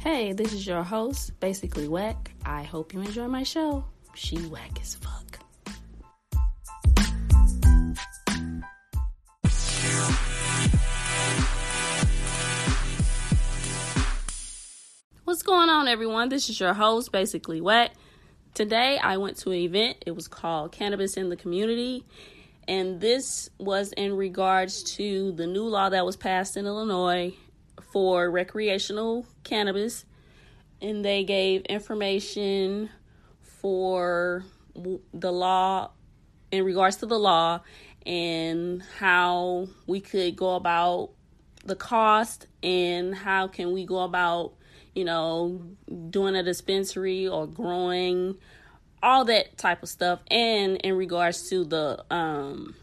Hey, this is your host, Basically Whack. I hope you enjoy my show. She whack as fuck. What's going on, everyone? This is your host, Basically Whack. Today, I went to an event. It was called Cannabis in the Community. And this was in regards to the new law that was passed in Illinois for recreational cannabis. And they gave information for the law in regards to the law and how we could go about the cost and how can we go about you know doing a dispensary or growing all that type of stuff and in regards to the um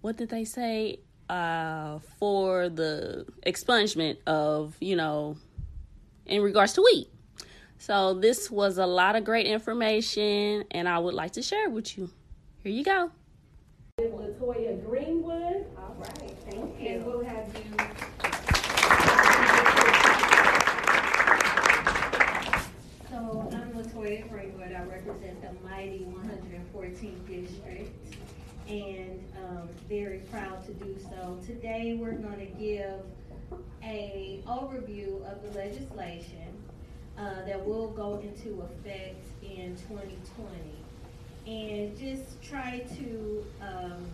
what did they say uh for the expungement of you know in regards to weed. So this was a lot of great information and i would like to share it with you. Here you go. Latoya Greenwood, All right, thank and we'll have you. So I'm Latoya Greenwood. I represent the mighty 114th district and um, very proud to do so. Today, we're going to give a overview of the legislation uh, that will go into effect in 2020. And just try to um,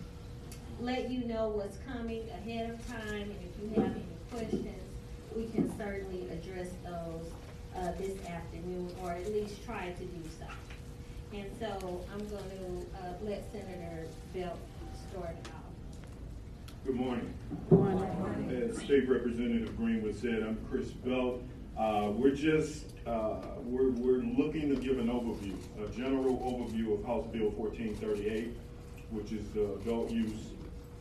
let you know what's coming ahead of time, and if you have any questions, we can certainly address those uh, this afternoon, or at least try to do so. And so I'm going to uh, let Senator Belt start out. Good morning. One. As State Representative Greenwood said, I'm Chris Belt. Uh, we're just, uh, we're, we're looking to give an overview, a general overview of House Bill 1438, which is the adult use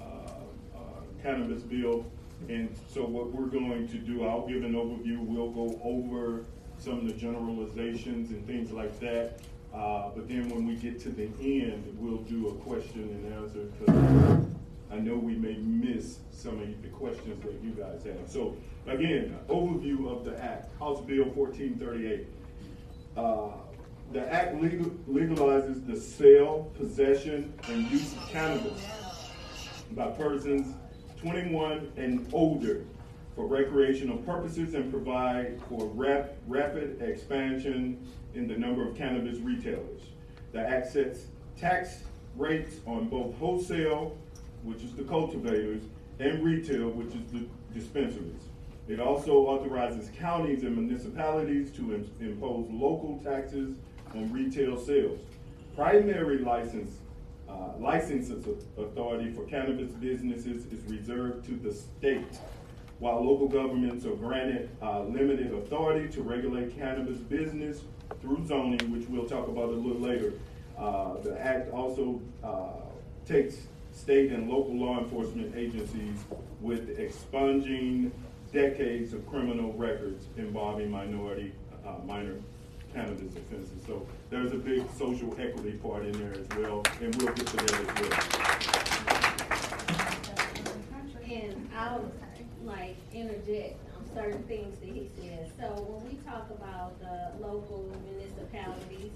uh, uh, cannabis bill. And so what we're going to do, I'll give an overview, we'll go over some of the generalizations and things like that. Uh, But then when we get to the end, we'll do a question and answer, because I know we may miss some of the questions that you guys have. So again, overview of the act, House Bill 1438. Uh, The act legal- legalizes the sale, possession, and use of cannabis by persons 21 and older for recreational purposes and provide for rap- rapid expansion in the number of cannabis retailers. The act sets tax rates on both wholesale, which is the cultivators, and retail, which is the dispensaries. It also authorizes counties and municipalities to im- impose local taxes on retail sales. Primary license uh, licenses authority for cannabis businesses is reserved to the state, while local governments are granted uh, limited authority to regulate cannabis business through zoning, which we'll talk about a little later. Uh, The act also uh, takes state and local law enforcement agencies with expunging decades of criminal records involving minority, uh, minor cannabis offenses. So there's a big social equity part in there as well, and we'll get to that as well. And like interject on certain things that he says. So when we talk about the local municipalities,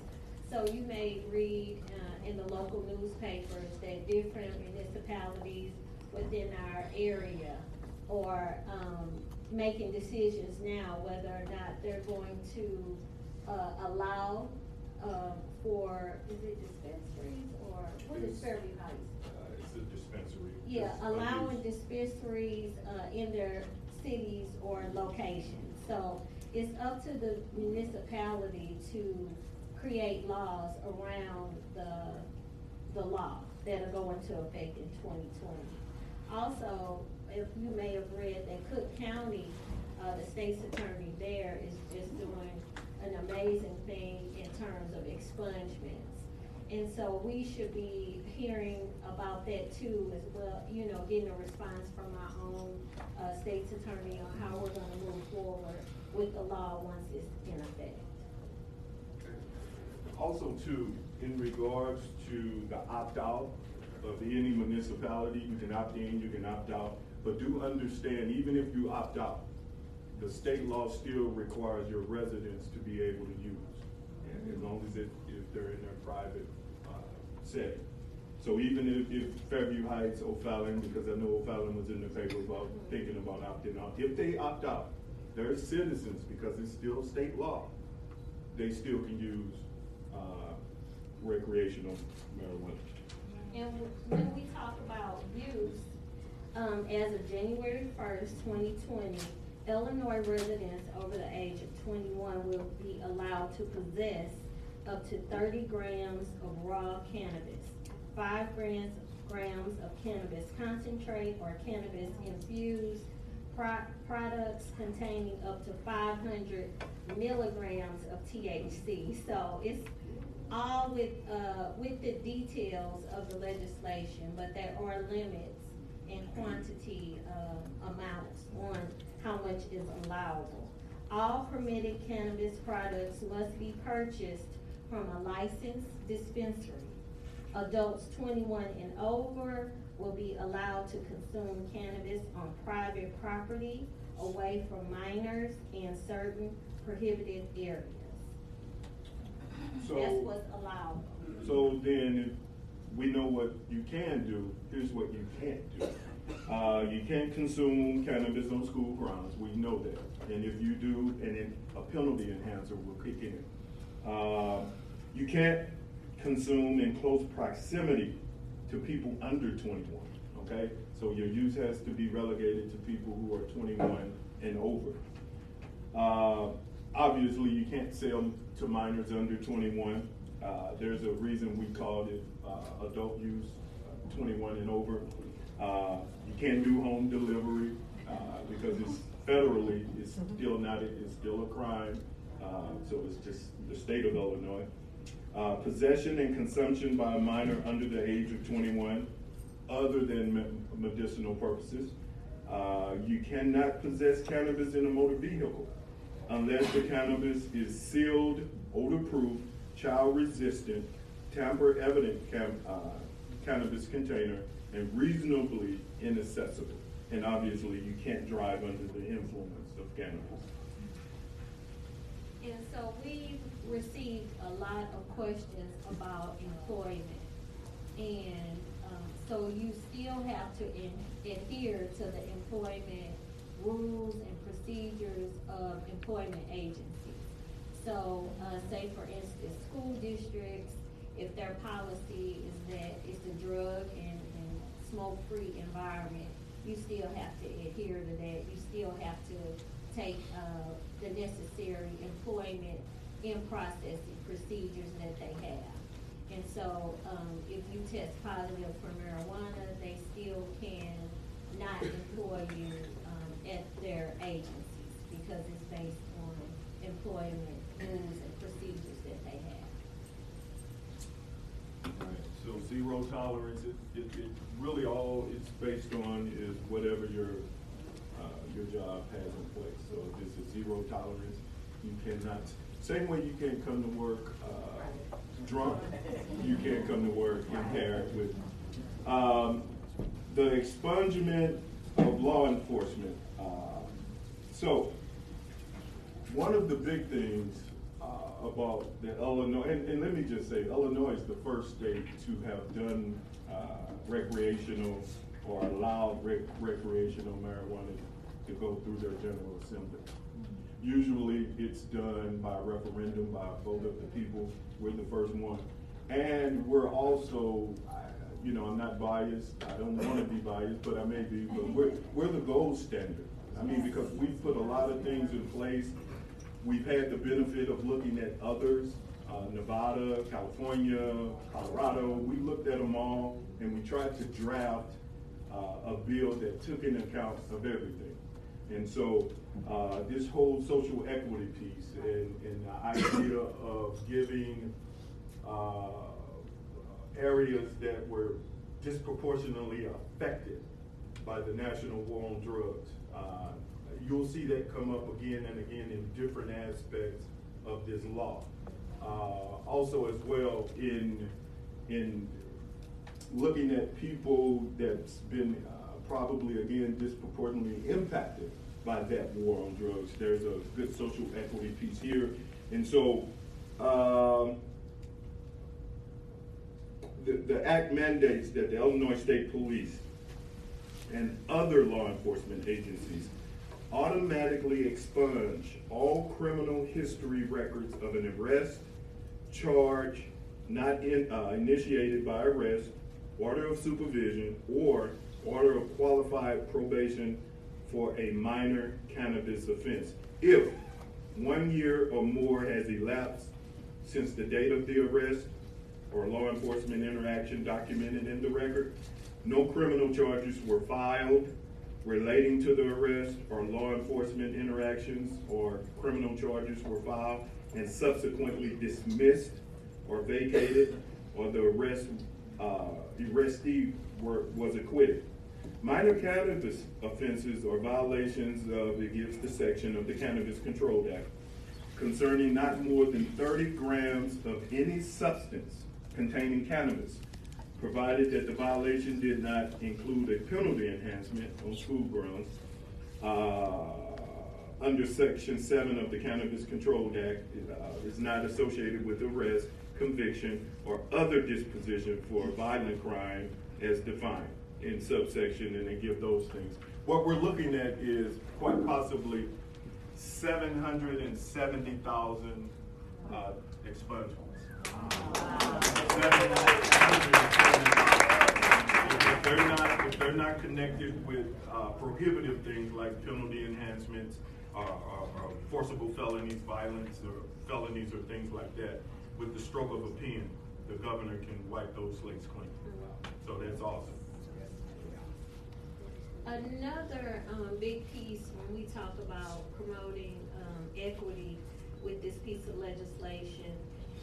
so you may read uh, in the local newspapers that different municipalities within our area are um, making decisions now whether or not they're going to uh, allow uh, for, is it dispensaries or what is It's- Fairview Uh, dispensary. Yeah, It's allowing unused. dispensaries, uh, in their cities or locations. So it's up to the municipality to create laws around the, the law that are going to effect in twenty twenty. Also, if you may have read that Cook County, uh, the state's attorney there is just doing an amazing thing in terms of expungements. And so we should be hearing about that too as well, you know, getting a response from our own, uh, state's attorney on how we're gonna move forward with the law once it's in effect. Also too, in regards to the opt-out of any municipality, you can opt in, you can opt out, but do understand, even if you opt out, the state law still requires your residents to be able to use, as long as it, if they're in their private, So even if, if Fairview Heights, O'Fallon, because I know O'Fallon was in the paper about thinking about opting out, if they opt out, they're citizens because it's still state law. They still can use, uh, recreational marijuana. And when we talk about use, um, as of January first, twenty twenty, Illinois residents over the age of twenty-one will be allowed to possess up to thirty grams of raw cannabis, five grams, grams of cannabis concentrate or cannabis infused pro- products containing up to five hundred milligrams of THC. So it's all with, uh, with the details of the legislation, but there are limits in quantity, uh, amounts on how much is allowable. All permitted cannabis products must be purchased from a licensed dispensary. Adults twenty-one and over will be allowed to consume cannabis on private property away from minors and certain prohibited areas. So. That's what's allowed. So then, if we know what you can do, here's what you can't do. Uh, you can't consume cannabis on school grounds, we know that. And if you do, and then a penalty enhancer will kick in. Uh, you can't consume in close proximity to people under twenty-one, okay? So your use has to be relegated to people who are twenty-one and over. Uh, obviously, you can't sell to minors under 21. Uh, there's a reason we called it uh, adult use, uh, 21 and over. Uh, you can't do home delivery uh, because it's federally, it's still not, it's still a crime. Uh, so it's just the state of Illinois. Uh, possession and consumption by a minor under the age of 21, other than me- medicinal purposes. Uh, you cannot possess cannabis in a motor vehicle unless the cannabis is sealed, odor-proof, child-resistant, tamper-evident cam- uh, cannabis container, and reasonably inaccessible. And obviously, you can't drive under the influence of cannabis. And so we received a lot of questions about employment. And, um, so you still have to in- adhere to the employment rules and procedures of employment agencies. So, uh, say for instance, school districts, if their policy is that it's a drug and, and smoke-free environment, you still have to adhere to that. You still have to take, uh, the necessary employment in processing procedures that they have. And so, um, if you test positive for marijuana, they still can not employ you, um, at their agencies because it's based on employment rules and procedures that they have. Right, so zero tolerance, it, it, it really all it's based on is whatever your, uh, your job has in place. So if it's a zero tolerance, you cannot, same way you can't come to work, uh, drunk, you can't come to work impaired with. Um, the expungement of law enforcement, uh, so, one of the big things uh, about the Illinois, and, and let me just say, Illinois is the first state to have done uh, recreational or allowed rec- recreational marijuana to go through their General Assembly. Usually, it's done by referendum, by vote of the people. We're the first one. And we're also, you know, I'm not biased, I don't want to be biased, but I may be, but we're, we're the gold standard. I mean, because we've put a lot of things in place. We've had the benefit of looking at others, uh, Nevada, California, Colorado. We looked at them all and we tried to draft uh, a bill that took into account of everything. And so, uh, this whole social equity piece and, and the idea of giving, uh, areas that were disproportionately affected by the national war on drugs. Uh, You'll see that come up again and again in different aspects of this law. Uh, Also as well in, in looking at people that's been uh, probably again disproportionately impacted by that war on drugs. There's a good social equity piece here. And so, um, the, the act mandates that the Illinois State Police and other law enforcement agencies automatically expunge all criminal history records of an arrest, charge not in, uh, initiated by arrest, order of supervision, or order of qualified probation for a minor cannabis offense. If one year or more has elapsed since the date of the arrest or law enforcement interaction documented in the record, no criminal charges were filed relating to the arrest or law enforcement interactions or criminal charges were filed and subsequently dismissed or vacated, or the arrest, uh, arrestee were, was acquitted. Minor cannabis offenses or violations of, gives the section of the Cannabis Control Act concerning not more than 30 grams of any substance containing cannabis, provided that the violation did not include a penalty enhancement on school grounds. Uh, under Section 7 of the Cannabis Control Act, uh, is not associated with arrest, conviction, or other disposition for a violent crime as defined in subsection, and they give those things. What we're looking at is quite possibly seven hundred and seventy thousand, uh, expungements. If they're not, if they're not connected with, uh, prohibitive things like penalty enhancements, or, or, or forcible felonies, violence, or felonies, or things like that, with the stroke of a pen, the governor can wipe those slates clean. So that's awesome. Another, um, big piece when we talk about promoting, um, equity with this piece of legislation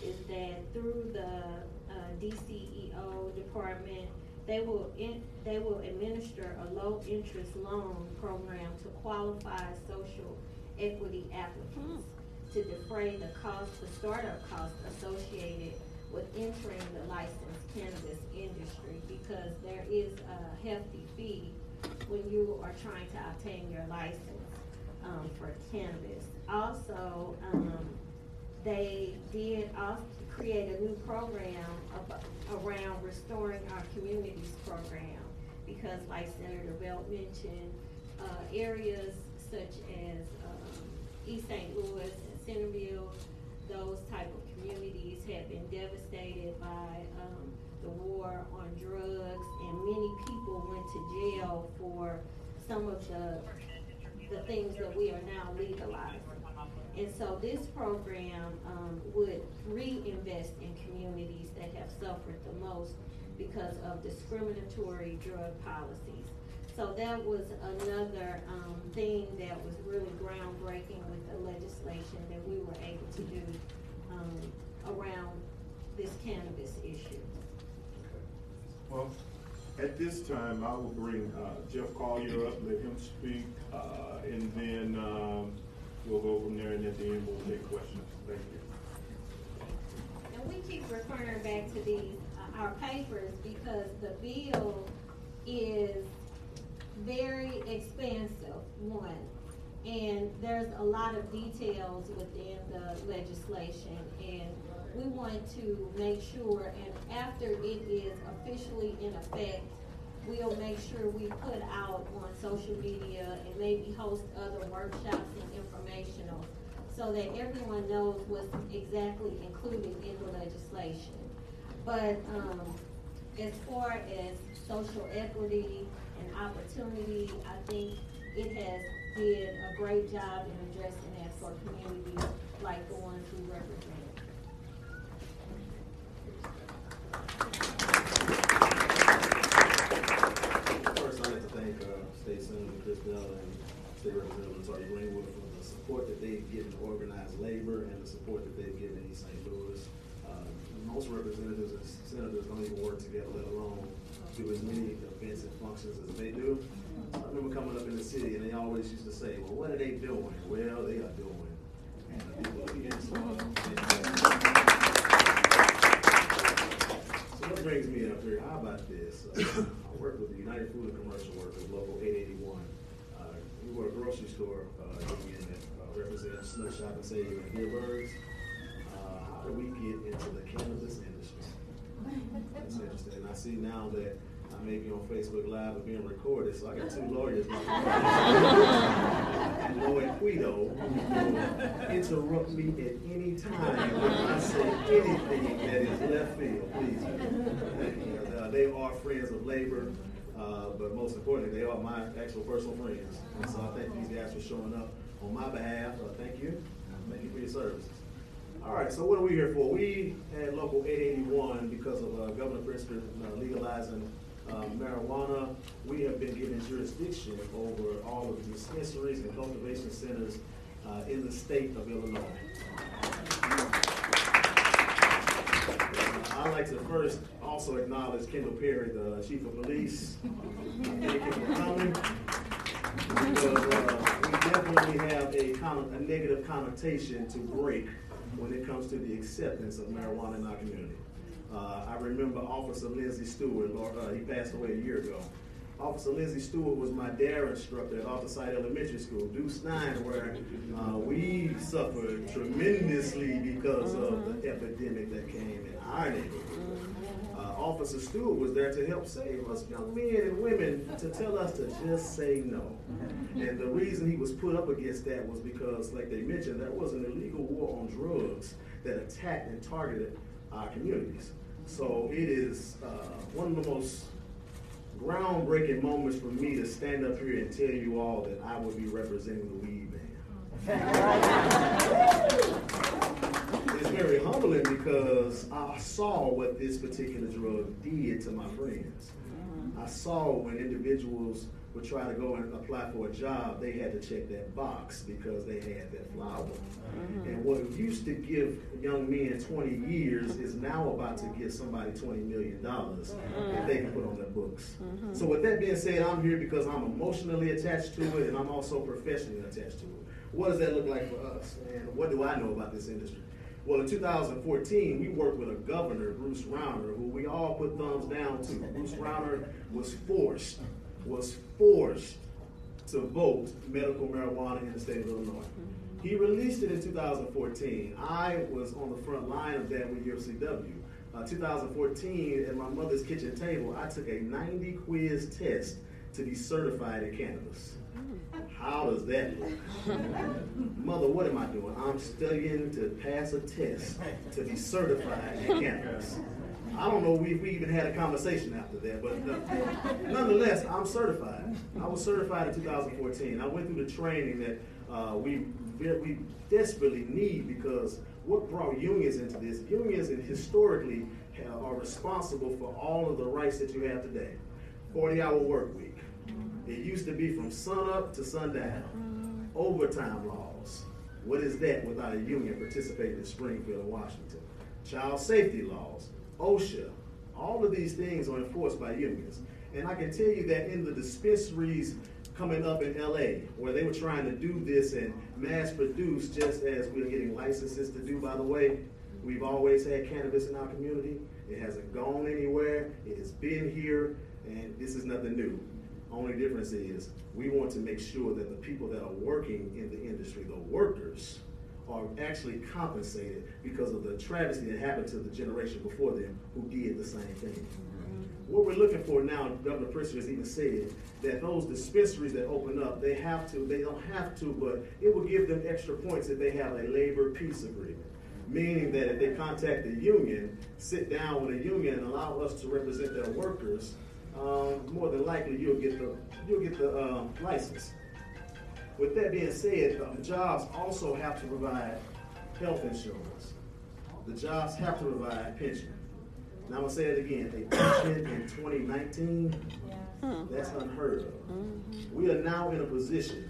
is that through the, uh, DCEO department, they will in, they will administer a low-interest loan program to qualified social equity applicants to defray the cost, the startup costs associated with entering the licensed cannabis industry, because there is a hefty fee when you are trying to obtain your license, um, for cannabis. Also, um, they did also create a new program around restoring our communities program. Because like Senator Belt mentioned, uh, areas such as, um, East St. Louis and Centreville, those type of communities have been devastated by, um, the war on drugs, and many people went to jail for some of the, the things that we are now legalizing. And so this program, um, would reinvest in communities that have suffered the most because of discriminatory drug policies. So that was another, um, thing that was really groundbreaking with the legislation that we were able to do, um, around this cannabis issue. Well, at this time, I will bring uh, Jeff Collier up, let him speak, uh, and then um, we'll go from there, and at the end, we'll take questions. Thank you. And we keep referring back to these, uh, our papers, because the bill is very expansive, one. And there's a lot of details within the legislation, and we want to make sure, and after it is officially in effect, we'll make sure we put out on social media and maybe host other workshops and informational so that everyone knows what's exactly included in the legislation. But, um, as far as social equity and opportunity, I think it has did a great job in addressing that for communities like the ones we represent. First, I'd like to thank, uh, State Senator Chris Belt and State Representative Greenwood for the support that they've given organized labor and the support that they've given East St. Louis. Um, Most representatives and senators don't even work together, let alone do as many events and functions as they do. I remember coming up in the city and they always used to say, well, what are they doing? Well, they are doing. And the people them. So what brings me up here, how about this? Uh, I work with the United Food and Commercial Workers, Local eight eighty-one. Uh, We were a grocery store uh, union that uh, represents Smith Shop and Save and Dierbergs. Uh, how do we get into the cannabis industry? That's interesting. And I see now that I may be on Facebook Live and being recorded, so I got two lawyers. Lloyd Guido will interrupt me at any time when I say anything that is left field, please. You. Uh, they are friends of labor, uh, but most importantly, they are my actual personal friends. And so I thank these guys for showing up on my behalf. Uh, thank you. Thank you for your services. All right, so what are we here for? We at Local 881, because of uh, Governor Pritzker uh, legalizing uh, marijuana, we have been given jurisdiction over all of the dispensaries and cultivation centers in the state of Illinois. I'd like to first also acknowledge Kendall Perry, the chief of police. Thank you for coming. Because uh, we definitely have a, con- a negative connotation to break when it comes to the acceptance of marijuana in our community. Uh, I remember Officer Lindsey Stewart, uh, he passed away a year ago. Officer Lindsey Stewart was my DARE instructor at Alta Elementary School, Deuce Stein, where uh, we suffered tremendously because of the epidemic that came in our neighborhood. Uh, Officer Stewart was there to help save us young men and women to tell us to just say no. And the reason he was put up against that was because, like they mentioned, there was an illegal war on drugs that attacked and targeted our communities. So it is uh, one of the most groundbreaking moments for me to stand up here and tell you all that I will be representing the weed man. it's very humbling because I saw what this particular drug did to my friends. I saw when individuals would try to go and apply for a job, they had to check that box because they had that flower. Mm-hmm. And what used to give young men 20 years is now about to give somebody $20 million mm-hmm. that they can put on their books. Mm-hmm. So, with that being said, I'm here because I'm emotionally attached to it and I'm also professionally attached to it. What does that look like for us? And what do I know about this industry? Well, in 2014, we worked with a governor, Bruce Rauner, who we all put thumbs down to. Bruce Rauner was forced was forced to vote medical marijuana in the state of Illinois. He released it in 2014. I was on the front line of that with UFCW. Uh, 2014, at my mother's kitchen table, I took a 90 quiz test to be certified in cannabis. How does that look? Mother, what am I doing? I'm studying to pass a test to be certified in cannabis. I don't know if we, even had a conversation after that, but uh, nonetheless, I'm certified. I was certified in 2014. I went through the training that uh, we we desperately need because what brought unions into this? Unions historically are responsible for all of the rights that you have today. 40-hour work week. It used to be from sunup to sundown. Overtime laws. What is that without a union participating in Springfield Washington? Child safety laws OSHA, all of these things are enforced by unions. And I can tell you that in the dispensaries coming up in LA, where they were trying to do this and mass produce, just as we're getting licenses to do, by the way, we've always had cannabis in our community. It hasn't gone anywhere, it has been here, and this is nothing new. Only difference is we want to make sure that the people that are working in the industry, the workers, are actually compensated because of the travesty that happened to the generation before them who did the same thing. Mm-hmm. What we're looking for now, Governor Pritzker has even said that those dispensaries that open up, they have to, they don't have to, but it will give them extra points if they have a labor peace agreement. Meaning that if they contact the union, sit down with a union and allow us to represent their workers, um, more than likely you'll get the you'll get the um, license. With that being said, the jobs also have to provide health insurance. The jobs have to provide pension. And I'm gonna say it again, a pension in 2019, that's unheard of. Mm-hmm. We are now in a position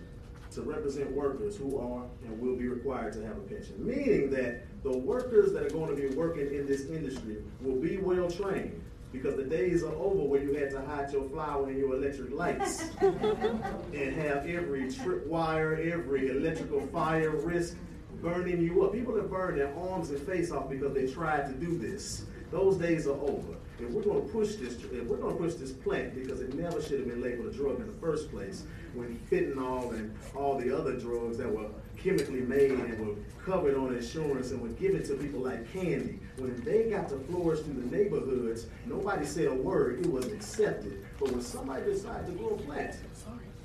to represent workers who are and will be required to have a pension, meaning that the workers that are going to be working in this industry will be well trained because the days are over where you had to hide your flower and your electric lights and have every trip wire, every electrical fire risk burning you up. People have burned their arms and face off because they tried to do this. Those days are over. If we're gonna push this, if we're gonna push this plant, because it never should have been labeled a drug in the first place, when fentanyl and all the other drugs that were chemically made and were covered on insurance and were given to people like candy, when they got to flourish through the neighborhoods, nobody said a word, it was accepted. But when somebody decided to grow a plant,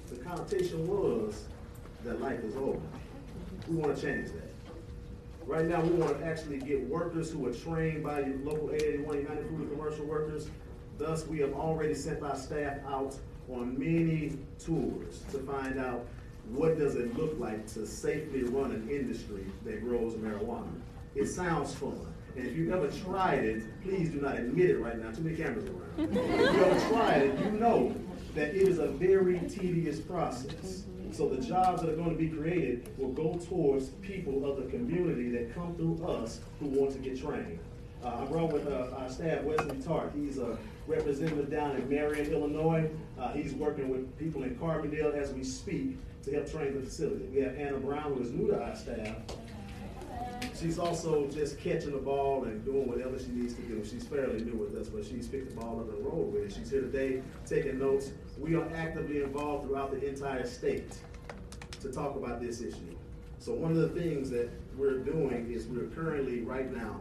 the connotation was that life is over. We wanna change that. Right now, we want to actually get workers who are trained by your local 881 United Food and Commercial Workers. Thus, we have already sent our staff out on many tours to find out what does it look like to safely run an industry that grows marijuana. It sounds fun. And if you've ever tried it, please do not admit it right now. Too many cameras around. if you've ever tried it, you know that it is a very tedious process. So the jobs that are going to be created will go towards people of the community that come through us who want to get trained. Uh, I brought with uh, our staff Wesley Tart. He's a representative down in Marion, Illinois. Uh, he's working with people in Carbondale as we speak to help train the facility. We have Anna Brown, who is new to our staff. She's also just catching the ball and doing whatever she needs to do. She's fairly new with us, but she's picked the ball up and rolled with it. She's here today taking notes. We are actively involved throughout the entire state to talk about this issue. So one of the things that we're doing is we're currently, right now,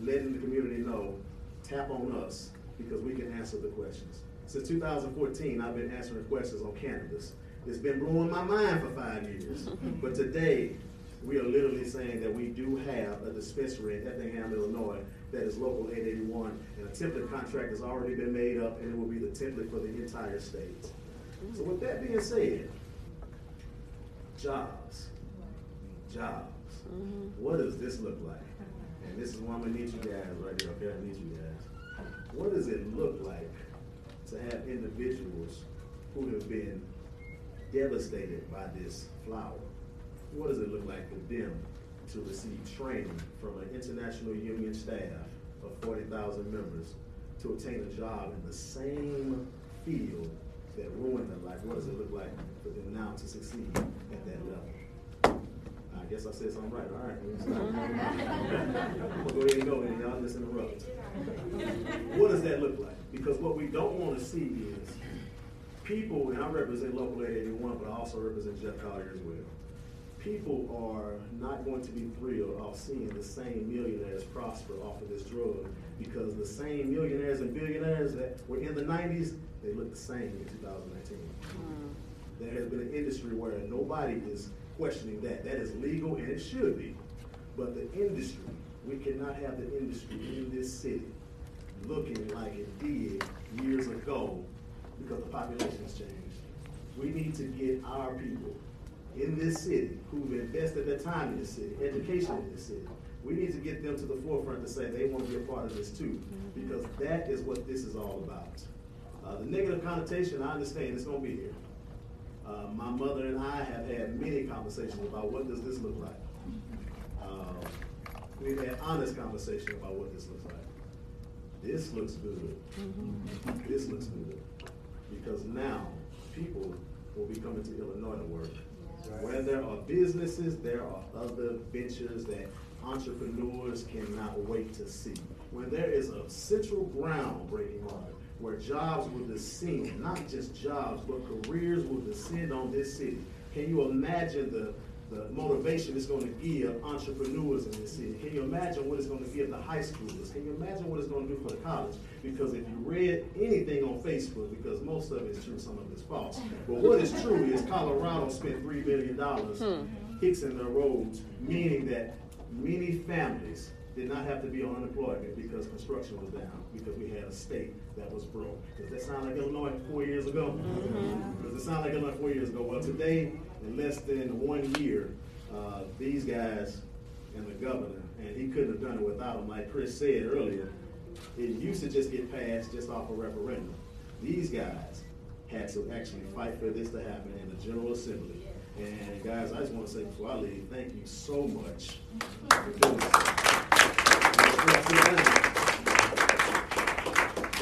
letting the community know, tap on us, because we can answer the questions. Since 2014, I've been answering questions on cannabis. It's been blowing my mind for five years. but today, we are literally saying that we do have a dispensary in Effingham, Illinois, that is local 881, and a template contract has already been made up, and it will be the template for the entire state. So with that being said, jobs, jobs. What does this look like? And this is why I'm gonna need you guys right here, okay? I need you guys. What does it look like to have individuals who have been devastated by this flower? What does it look like for them to receive training from an international union staff of forty thousand members to obtain a job in the same field that ruined their life? What does it look like for them now to succeed at that level? I guess I said something right, all right. I'm gonna go ahead and go, and y'all just interrupt. What does that look like? Because what we don't wanna see is people, and I represent Local 881, but I also represent Jeff Collier as well. People are not going to be thrilled off seeing the same millionaires prosper off of this drug because the same millionaires and billionaires that were in the 90s, they look the same in 2019. Hmm. There has been an industry where nobody is questioning that. That is legal and it should be. But the industry, we cannot have the industry in this city looking like it did years ago because the population has changed. We need to get our people in this city who've invested their time in this city, education in this city. We need to get them to the forefront to say they want to be a part of this too, because that is what this is all about. Uh, the negative connotation, I understand, it's going to be here. Uh, my mother and I have had many conversations about what does this look like. Uh, we've had honest conversation about what this looks like. This looks good. This looks good. Because now people will be coming to Illinois to work. Where there are businesses, there are other ventures that entrepreneurs cannot wait to see. When there is a central ground breaking on it, where jobs will descend, not just jobs, but careers will descend on this city. Can you imagine the, the motivation it's going to give entrepreneurs in this city? Can you imagine what it's going to give the high schoolers? Can you imagine what it's going to do for the college? Because if you read anything on Facebook, because most of it is true, some of it is false, but what is true is Colorado spent $3 billion fixing hmm. their roads, meaning that many families did not have to be on unemployment because construction was down, because we had a state that was broke. Does that sound like Illinois four years ago? Does it sound like Illinois four years ago? Well, today, in less than one year, uh, these guys and the governor, and he couldn't have done it without them, like Chris said earlier, it used to just get passed just off a referendum. These guys had to actually fight for this to happen in the General Assembly. And guys, I just want to say before I leave, thank you so much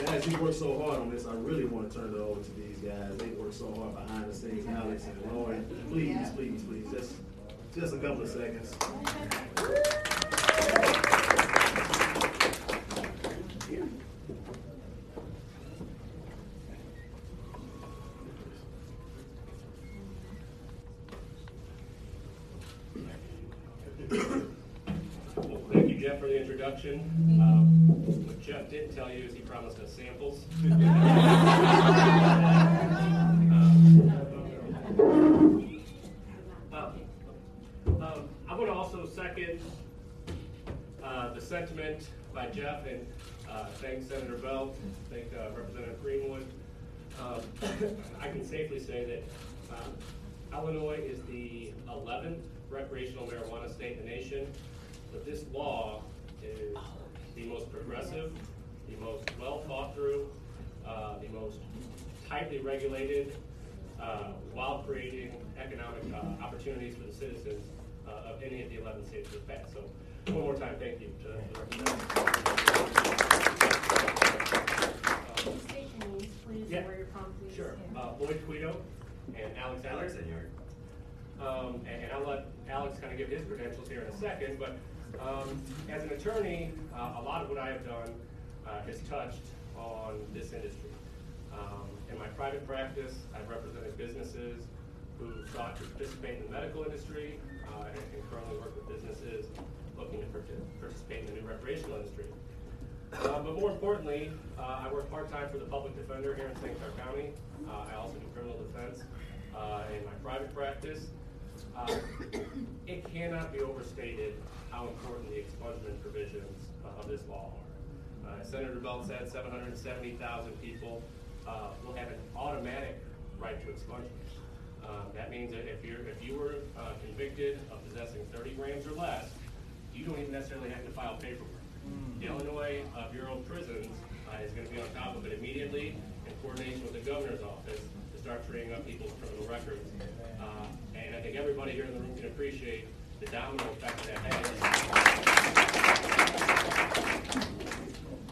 Guys, you worked so hard on this. I really want to turn it over to these guys. They worked so hard behind the scenes, Alex and Lauren. Please, please, please, just just a couple of seconds. The introduction. Um, What Jeff didn't tell you is he promised us samples. Um, um, I'm going to also second uh, the sentiment by Jeff and uh, thank Senator Belt, thank uh, Representative Greenwood. Um, I can safely say that um, Illinois is the 11th recreational marijuana state in the nation, but this law is the most progressive, the most well thought through, uh, the most tightly regulated, uh, while creating economic uh, opportunities for the citizens uh, of any of the 11 states that passed. So one more time, thank you to the representative. Please state your names, please, Yeah. and where you're from, please. Sure. and- Uh, Lloyd Guido and Alex Alex Alex. Enyart. Um, and, and I'll let Alex kind of give his credentials here in a second, but, um, as an attorney, uh, a lot of what I have done, uh, has touched on this industry. Um, in my private practice, I've represented businesses who sought to participate in the medical industry, uh, and, and currently work with businesses looking to participate in the new recreational industry. Uh, but more importantly, uh, I work part-time for the public defender here in St. Clair County. Uh, I also do criminal defense, in my private practice. Uh, It cannot be overstated how important the expungement provisions of this law are. Uh, Senator Belt said, seven hundred and seventy thousand people, uh, will have an automatic right to expungement. Um, that means that if you're, if you were, uh, convicted of possessing thirty grams or less, you don't even necessarily have to file paperwork. The Illinois uh, Bureau of Prisons uh, is gonna be on top of it immediately in coordination with the governor's office to start treeing up people's criminal records. And I think everybody here in the room can appreciate the domino effect that has.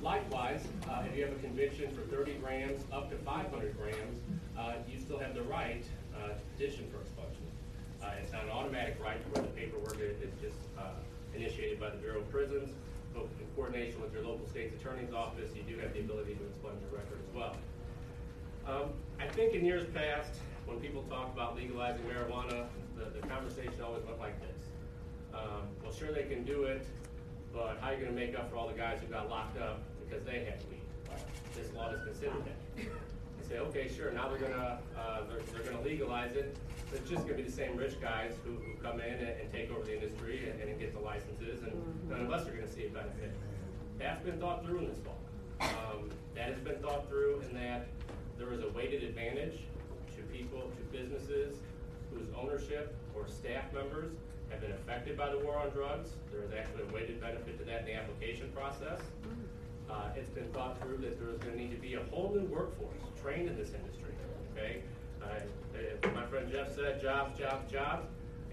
Likewise, uh, if you have a conviction for thirty grams up to five hundred grams, uh, you still have the right uh, to petition for expungement. Uh, It's not an automatic right where the paperwork is just uh, initiated by the Bureau of Prisons, but in coordination with your local state's attorney's office, you do have the ability to expunge your record as well. Um, I think in years past, when people talk about legalizing marijuana, the, the conversation always went like this. Um, well, sure they can do it, but how are you gonna make up for all the guys who got locked up because they had weed? This law is considered that. They say, okay, sure, now they're gonna, uh, they're, they're gonna legalize it, but it's just gonna be the same rich guys who, who come in and, and take over the industry and, and get the licenses, and none of us are gonna see a benefit. That's been thought through in this law. Um, that has been thought through in that there is a weighted advantage to to businesses whose ownership or staff members have been affected by the war on drugs. There is actually a weighted benefit to that in the application process. Uh, it's been thought through that there's gonna need to be a whole new workforce trained in this industry, okay? Uh, uh, my friend Jeff said, jobs, jobs, jobs,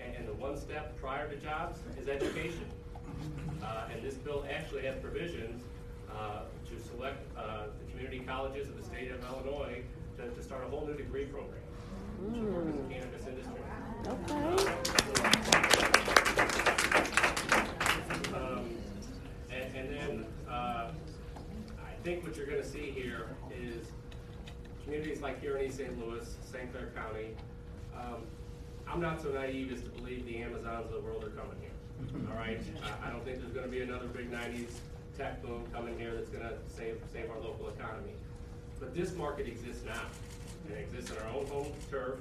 and, and the one step prior to jobs is education. Uh, and this bill actually has provisions, uh, to select, uh, the community colleges of the state of Illinois to, to start a whole new degree program to cannabis industry. Um, And, and then, uh, I think what you're gonna see here is communities like here in East St. Louis, St. Clair County. Um, I'm not so naive as to believe the Amazons of the world are coming here, all right? I, I don't think there's gonna be another big nineties tech boom coming here that's gonna save, save our local economy. But this market exists now, it exists in our own home turf,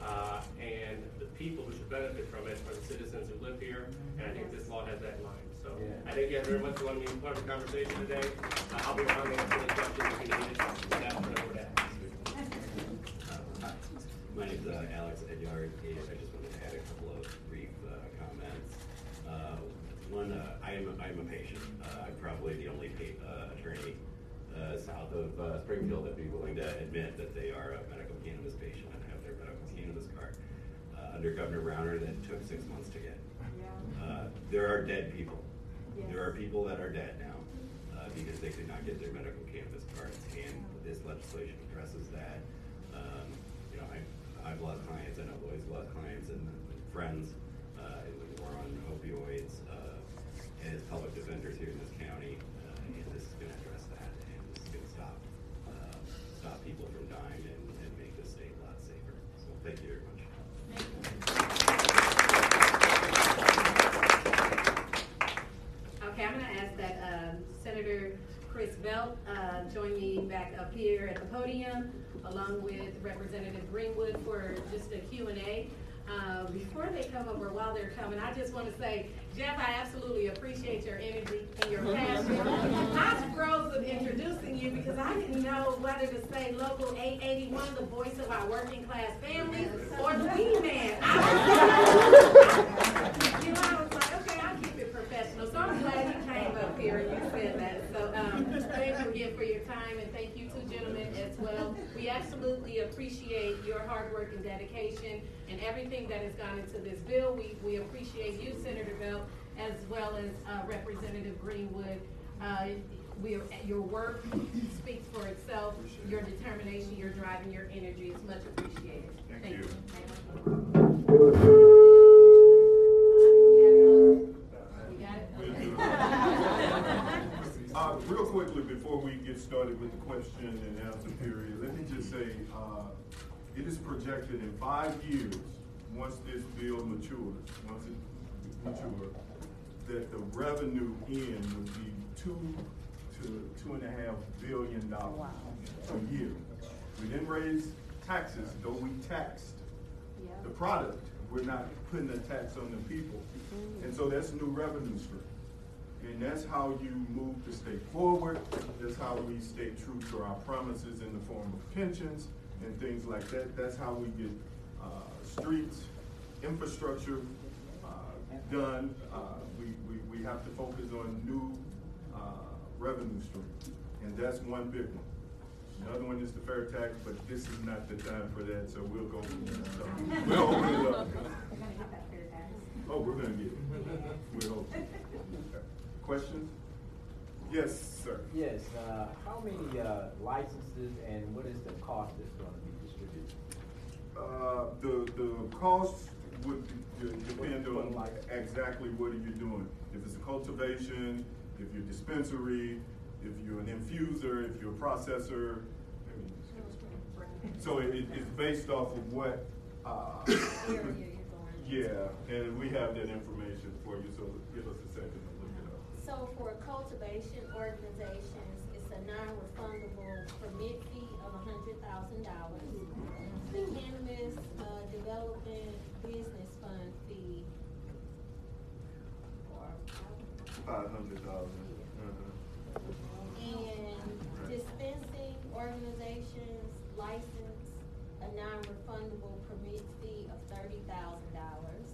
uh, and the people who should benefit from it are the citizens who live here, and I think this law has that in mind. So I thank you guys very much for letting me be part of the conversation today. Uh, I'll be around to answer any questions if you need. Staff, turn over to Alex. My name's uh, Alex Enyart, and I just wanted to add a couple of brief uh, comments. Uh, One, uh, I am, I am a patient. Uh, I'm probably the only pa- uh, attorney uh, south of uh, Springfield that'd be willing to admit that they are a medical cannabis patient and have their medical cannabis card. Uh, Under Governor Rauner, that took six months to get. Uh, There are dead people. There are people that are dead now uh, because they could not get their medical cannabis cards, and this legislation addresses that. Um, You know, I, I've lost clients, and I know Lloyd's lost clients and friends uh, in the war on opioids, uh, as public defenders here in this county, people from dying and, and make the state a lot safer. So thank you very much. Okay, I'm going to ask that um, Senator Chris Belt uh, join me back up here at the podium, along with Representative Greenwood for just a Q&A. Uh, before they come up or while they're coming, I just want to say, Jeff, I absolutely appreciate your energy and your passion. I froze with introducing you because I didn't know whether to say local eight eighty-one, the voice of our working class families, or the weed man. I- You know, I was like, okay, I'll keep it professional, so I'm glad you came up here and you said that. So, um, thank you again for your time, and thank you two gentlemen as well. We absolutely appreciate your hard work and dedication and everything that has gone into this bill. We, we appreciate you, Senator Belt, as well as, uh, Representative Greenwood. Uh, we, your work speaks for itself, your determination, your drive, and your energy is much appreciated. Thank you. You got it? We'll Okay. Uh, real quickly, before we get started with the question and answer period, let me just say, uh, it is projected in five years, once this bill matures, once it matures, that the revenue in would be two to two and a half billion dollars a year. We didn't raise taxes, though we taxed the product, we're not putting a tax on the people. And so that's new revenue stream. And that's how you move the state forward. That's how we stay true to our promises in the form of pensions and things like that. That's how we get, uh, streets, infrastructure, uh, done. Uh, we, we, we have to focus on new, uh, revenue streams. And that's one big one. Another one is the fair tax, but this is not the time for that, so we'll go, so we'll open it up. Oh, we're gonna get it. We'll it. Questions? Yes, sir. Yes, uh, how many, uh, licenses and what is the cost that's gonna be distributed? Uh, the, the cost would depend on exactly what are you doing. If it's a cultivation, if you're dispensary, if you're an infuser, if you're a processor. So it, it- it's based off of what, uh, yeah, and we have that information for you, so give us a second to look it up. So for cultivation organizations, it's a non-refundable permit fee of hundred thousand dollars. The cannabis, uh, development business fund fee. Or, Five hundred thousand. and dispensing organizations license, a non-refundable permit fee of thirty thousand dollars.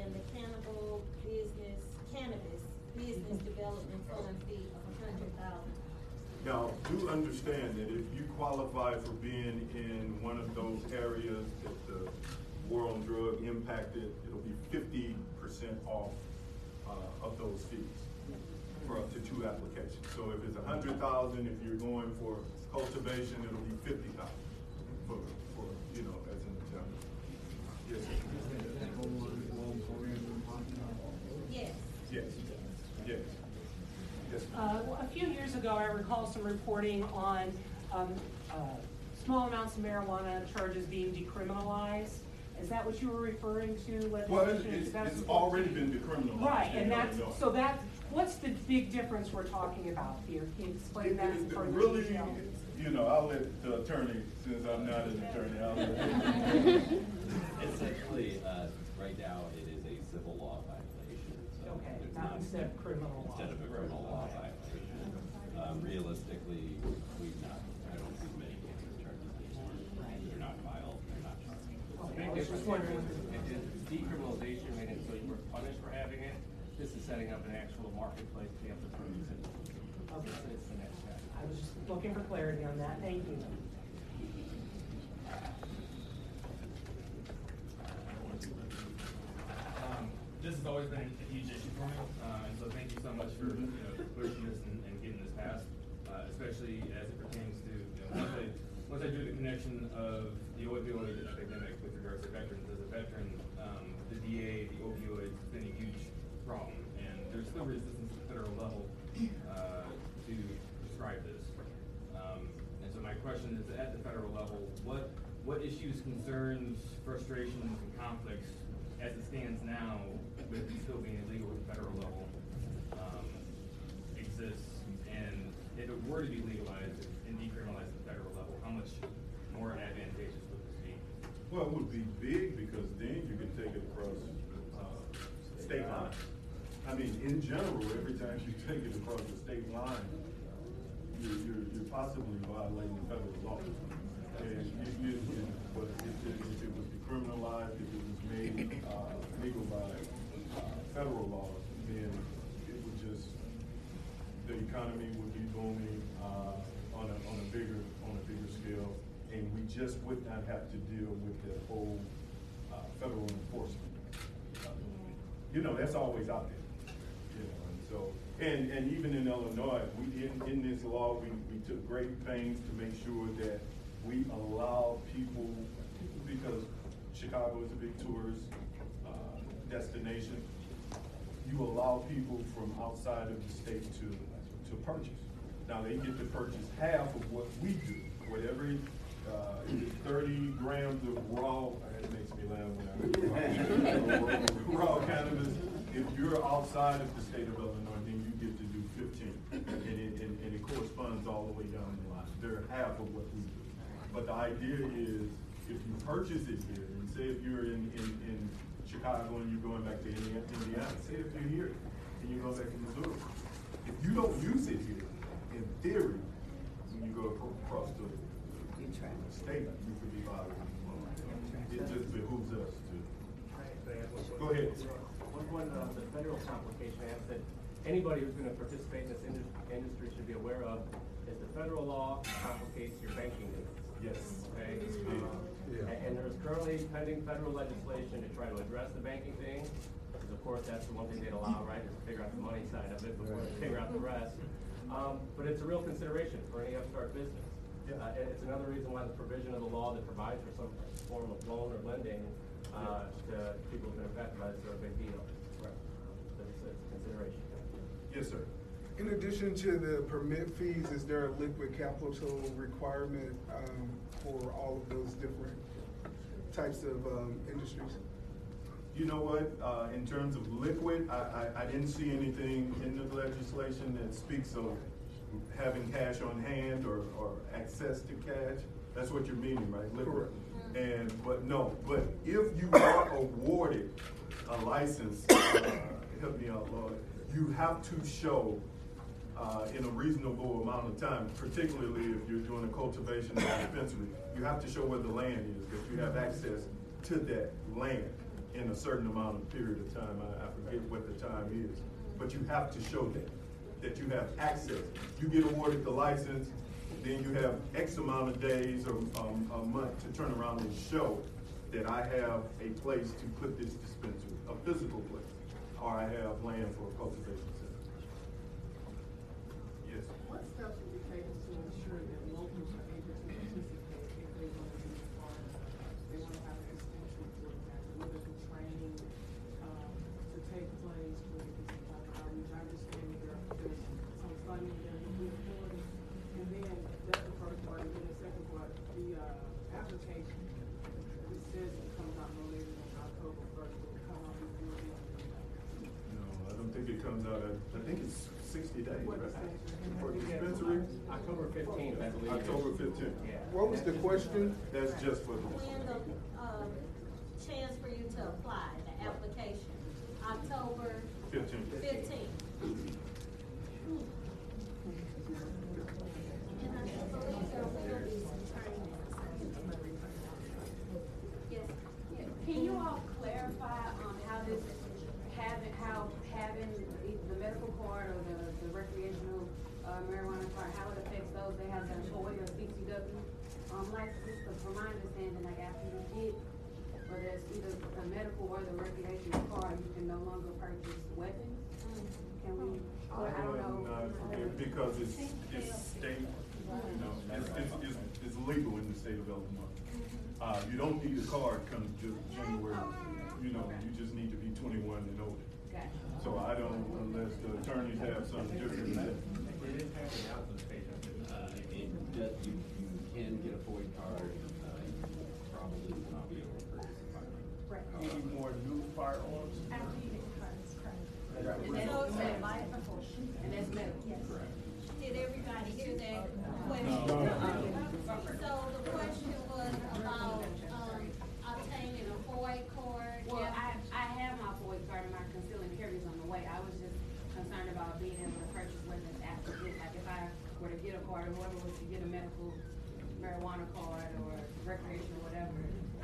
And the cannibal business, cannabis business development fund fee of hundred thousand. Now, do understand that if you qualify for being in one of those areas that the war on drug impacted, it'll be fifty percent off, uh, of those fees for up to two applications. So if it's a hundred thousand, if you're going for cultivation, it'll be fifty thousand for, for, you know, as an example. Yes, sir. Yes. yes, yes, yes. Uh, well, A few years ago, I recall some reporting on um, uh, small amounts of marijuana charges being decriminalized. Is that what you were referring to? Well, it's, it's, it's already been decriminalized. Right, and that's, know. so that, what's the big difference we're talking about here? Can you explain that in It- it further Really, detail? you know, I'll let the attorney, since I'm not an attorney, I'll let. Essentially, uh, right now, it is a civil law violation, so. Okay, it's not instead of criminal law. Instead of a criminal law violation. Um, realistically, we've not, I don't see many cases charges anymore. They're not filed, they're not charged. The Okay, I big was just difference wondering. is is decriminalization made it so you were punished for having it. This is setting up an actual marketplace to have able to produce it. Okay. It's- It's the next step. I was just looking for clarity on that, thank you. Um, this has always been a huge issue for me, uh, and so thank you so much for, you know, pushing this and, and getting this passed, uh, especially as it pertains to, you know, once I, once I do the connection of the opioid epidemic with regards to veterans, as a veteran, um, the VA, the opioids, has been a huge problem, and there's still resistance at the federal level, uh, to prescribe this. Um, and so my question is, at the federal level, what, what issues, concerns, frustrations, and conflicts, as it stands now, with it still being illegal at the federal level, um, exists? And if it were to be legalized and decriminalized at the federal level, how much more advantageous would this be? Well, it would be big because then you can take it across, uh, state lines. I mean, in general, every time you take it across the state line, you're, you're, you're possibly violating federal law. And but if it, if it was decriminalized, if it was made, uh, legal by, federal law, then it would just, the economy would be booming, uh, on a, on a bigger, on a bigger scale. And we just would not have to deal with the whole, uh, federal enforcement. You know, that's always out there, you know, and so, and, and even in Illinois, we, in, in this law, we, we took great pains to make sure that we allow people, because Chicago is a big tourist, uh, destination, you allow people from outside of the state to, to purchase. Now, they get to purchase half of what we do, whatever, uh, if thirty grams of raw, it makes me laugh when I, raw cannabis, if you're outside of the state of Illinois, then you get to do fifteen. And it, and, and it corresponds all the way down the line, they're half of what we do. But the idea is, if you purchase it here, and say if you're in, in, in Chicago and you're going back to Indiana, Indiana, say if you're here and you go back to Missouri, if you don't use it here, in theory, when you go acro- across the state, you could be violating the law. It just behooves us to, Go ahead. One, one, uh, the federal complication I have that anybody who's gonna participate in this indus- industry should be aware of is the federal law complicates your banking needs. yes. Okay? It's Um, big. And, and there's currently pending federal legislation to try to address the banking thing. Because of course, that's the one thing they'd allow, right, is to figure out the money side of it before they figure out the rest. Um, but it's a real consideration for any upstart business. Yeah. Uh, and it's another reason why the provision of the law that provides for some form of loan or lending, uh, to people who've been affected by this are a big deal. Right. It's, it's a consideration. Yes, sir. In addition to the permit fees, is there a liquid capital requirement, um, for all of those different types of, um, industries? You know what, uh, in terms of liquid, I, I, I didn't see anything in the legislation that speaks of having cash on hand or, or access to cash. That's what you're meaning, right? Liquid. And, but no, but if you are awarded a license, uh, help me out, Lord, you have to show, uh, in a reasonable amount of time, particularly if you're doing a cultivation or dispensary, you have to show where the land is, that you have access to that land in a certain amount of period of time. I, I forget what the time is, but you have to show that, that you have access. You get awarded the license, then you have X amount of days or, um, a month to turn around and show that I have a place to put this dispensary, a physical place, or I have land for cultivation center. Yes. What steps will be taken to ensure that locals are able to participate if they want to be part of, they want to have an extension for that, whether the training, um, to take place, whether it's about outreach, I understand there, there's some funding there to move forward. And then, that's the first part, and then the second part, the, uh, application, it says it comes out no later than October first, will it come out before the No, I don't think it comes out, at- I think it's sixty days, What dispensary? October fifteenth, I believe. October fifteenth. Yeah. What was the question? That's just for the. When the, um, chance for you to apply, the application, October Fifteen. fifteenth. And I believe there will be some training. Yes, Can you all clarify on how this, having, how having either the medical card or the, the recreational uh, marijuana card, how it affects those that have the Hawaii or CCW? Um, license, but from my understanding, like after you get, whether it's either the medical or the recreational card, you can no longer purchase weapons? Can we, or I don't know. Not because it's, it's state, you know, it's, it's, it's, it's legal in the state of Illinois. Uh, you don't need a card come Ju- January, you know, you just need to be twenty-one and older. Gotcha. So I don't, unless the attorneys have something different than that. It is passing out to the patient. Uh, it does, you, you can get a FOID card, more new firearms? After you get cards, correct. And so proportion. And. Yes. Did everybody hear that question? So the question was about, um, obtaining a FOID card. Well, I, I have my FOID card and my concealing carries on the way. I was just concerned about being able to purchase one that's after this. Like if I were to get a card or whoever was to get a medical marijuana card or recreational, whatever,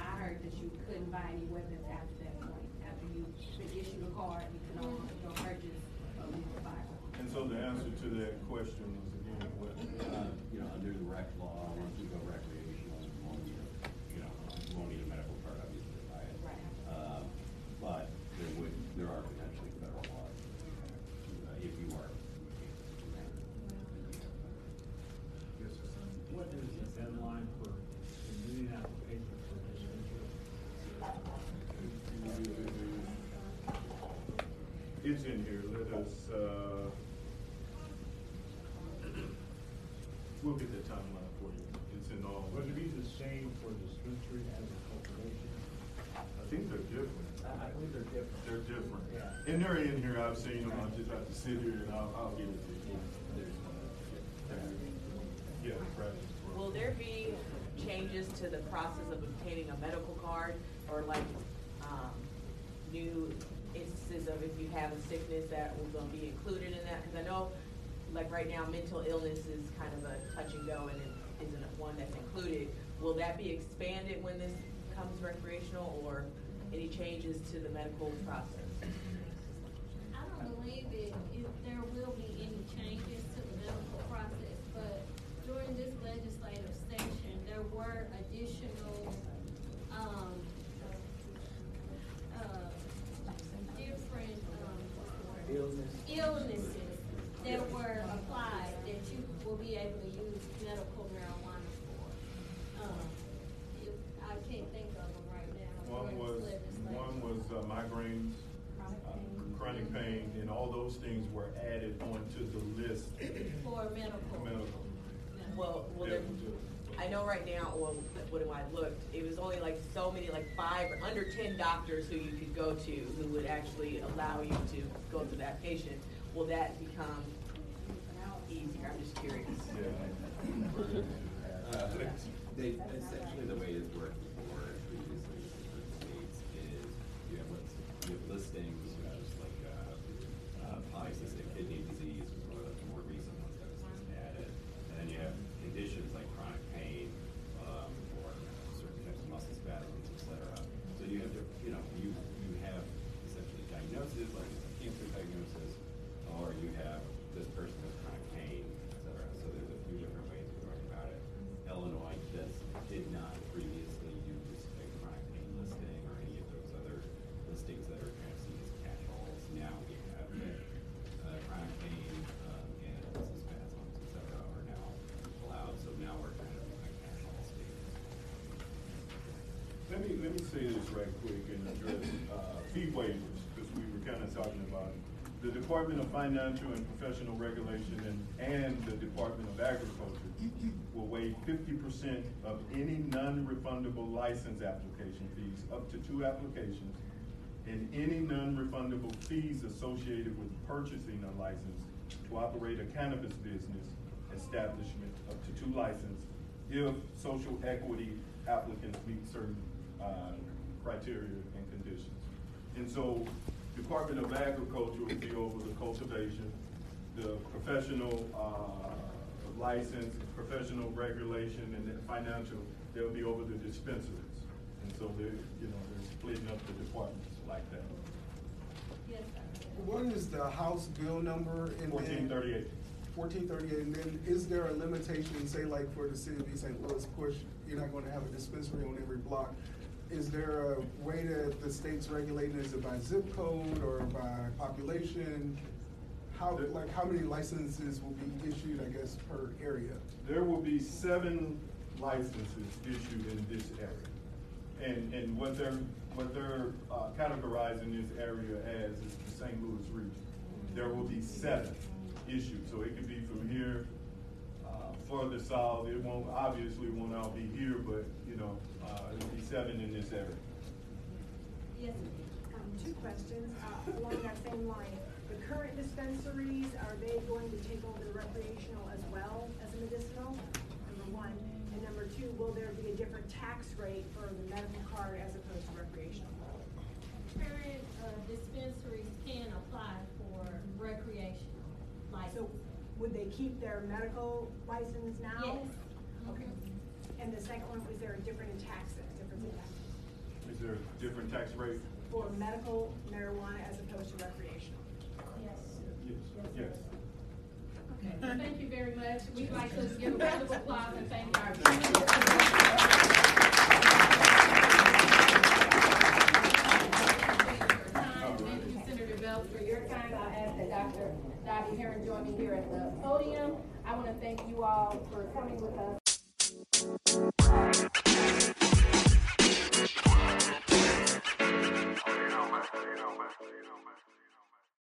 I heard that you couldn't buy any weapons after that point. After you been issued card, you can no longer purchase a legal firearm. And so the answer to that question was again, what? Uh, you know, under the rec law, once you go recreational, I'll, I'll it to you. Will there be changes to the process of obtaining a medical card or like, um, new instances of if you have a sickness that will be included in that? Cause I know, like right now, mental illness is kind of a touch and go and it isn't one that's included. Will that be expanded when this comes recreational or any changes to the medical process? Believe it, if there will be any changes to the medical process, but during this legislative session, there were additional, um, uh, different, um, Illness. illnesses that were applied that you will be able to use medical marijuana for. Um, if, I can't think of them right now. One during was, this legislative. one was uh, migraines, uh, chronic pain, and all those things were added onto the list. For medical. Medical. Well, well, Yeah, there, we do. I know right now, well, when I looked, it was only like so many, like five, or under ten doctors who you could go to who would actually allow you to go to that patient. Will that become easier? I'm just curious. Uh, They, essentially, the way it's Let me, say this right quick and address, uh, fee waivers, because we were kind of talking about it. The Department of Financial and Professional Regulation and, and the Department of Agriculture will waive fifty percent of any non-refundable license application fees, up to two applications, and any non-refundable fees associated with purchasing a license to operate a cannabis business establishment up to two licenses if social equity applicants meet certain, uh, criteria and conditions. And so Department of Agriculture will be over the cultivation, the professional, uh, license, professional regulation, and then financial, they'll be over the dispensaries. And so they're, you know, they're splitting up the departments like that. Yes, sir. What is the House bill number? and then- Fourteen thirty-eight. Fourteen thirty-eight, and then is there a limitation, say like for the city of East St. Louis, push, you're not gonna have a dispensary on every block. Is there a way that the state's regulating, is it by zip code or by population? How, like, how many licenses will be issued, I guess, per area? There will be seven licenses issued in this area. And, and what they're, what they're uh, categorizing this area as is the St. Louis region. There will be seven issued, so it could be from here, further south, it won't, obviously won't all be here, but, you know, uh, it'll be seven in this area. Yes, Um, two questions, uh, along that same line. The current dispensaries, are they going to take over the recreational as well as the medicinal? Number one. And number two, will there be a different tax rate for the medical card as opposed to recreational? current uh, dispensaries can apply for recreational license. Would they keep their medical license now? Yes. Okay. And the second one, was there a different in tax, difference in tax Is there a different tax rate? for medical marijuana as opposed to recreational? Yes. Yes. Yes. Okay, well, thank you very much. We'd like to give a round of applause and thank our. Thank you, Senator Belt, for your time. I'll ask that Dr. Dottie Heron join me here at the podium. I want to thank you all for coming with us.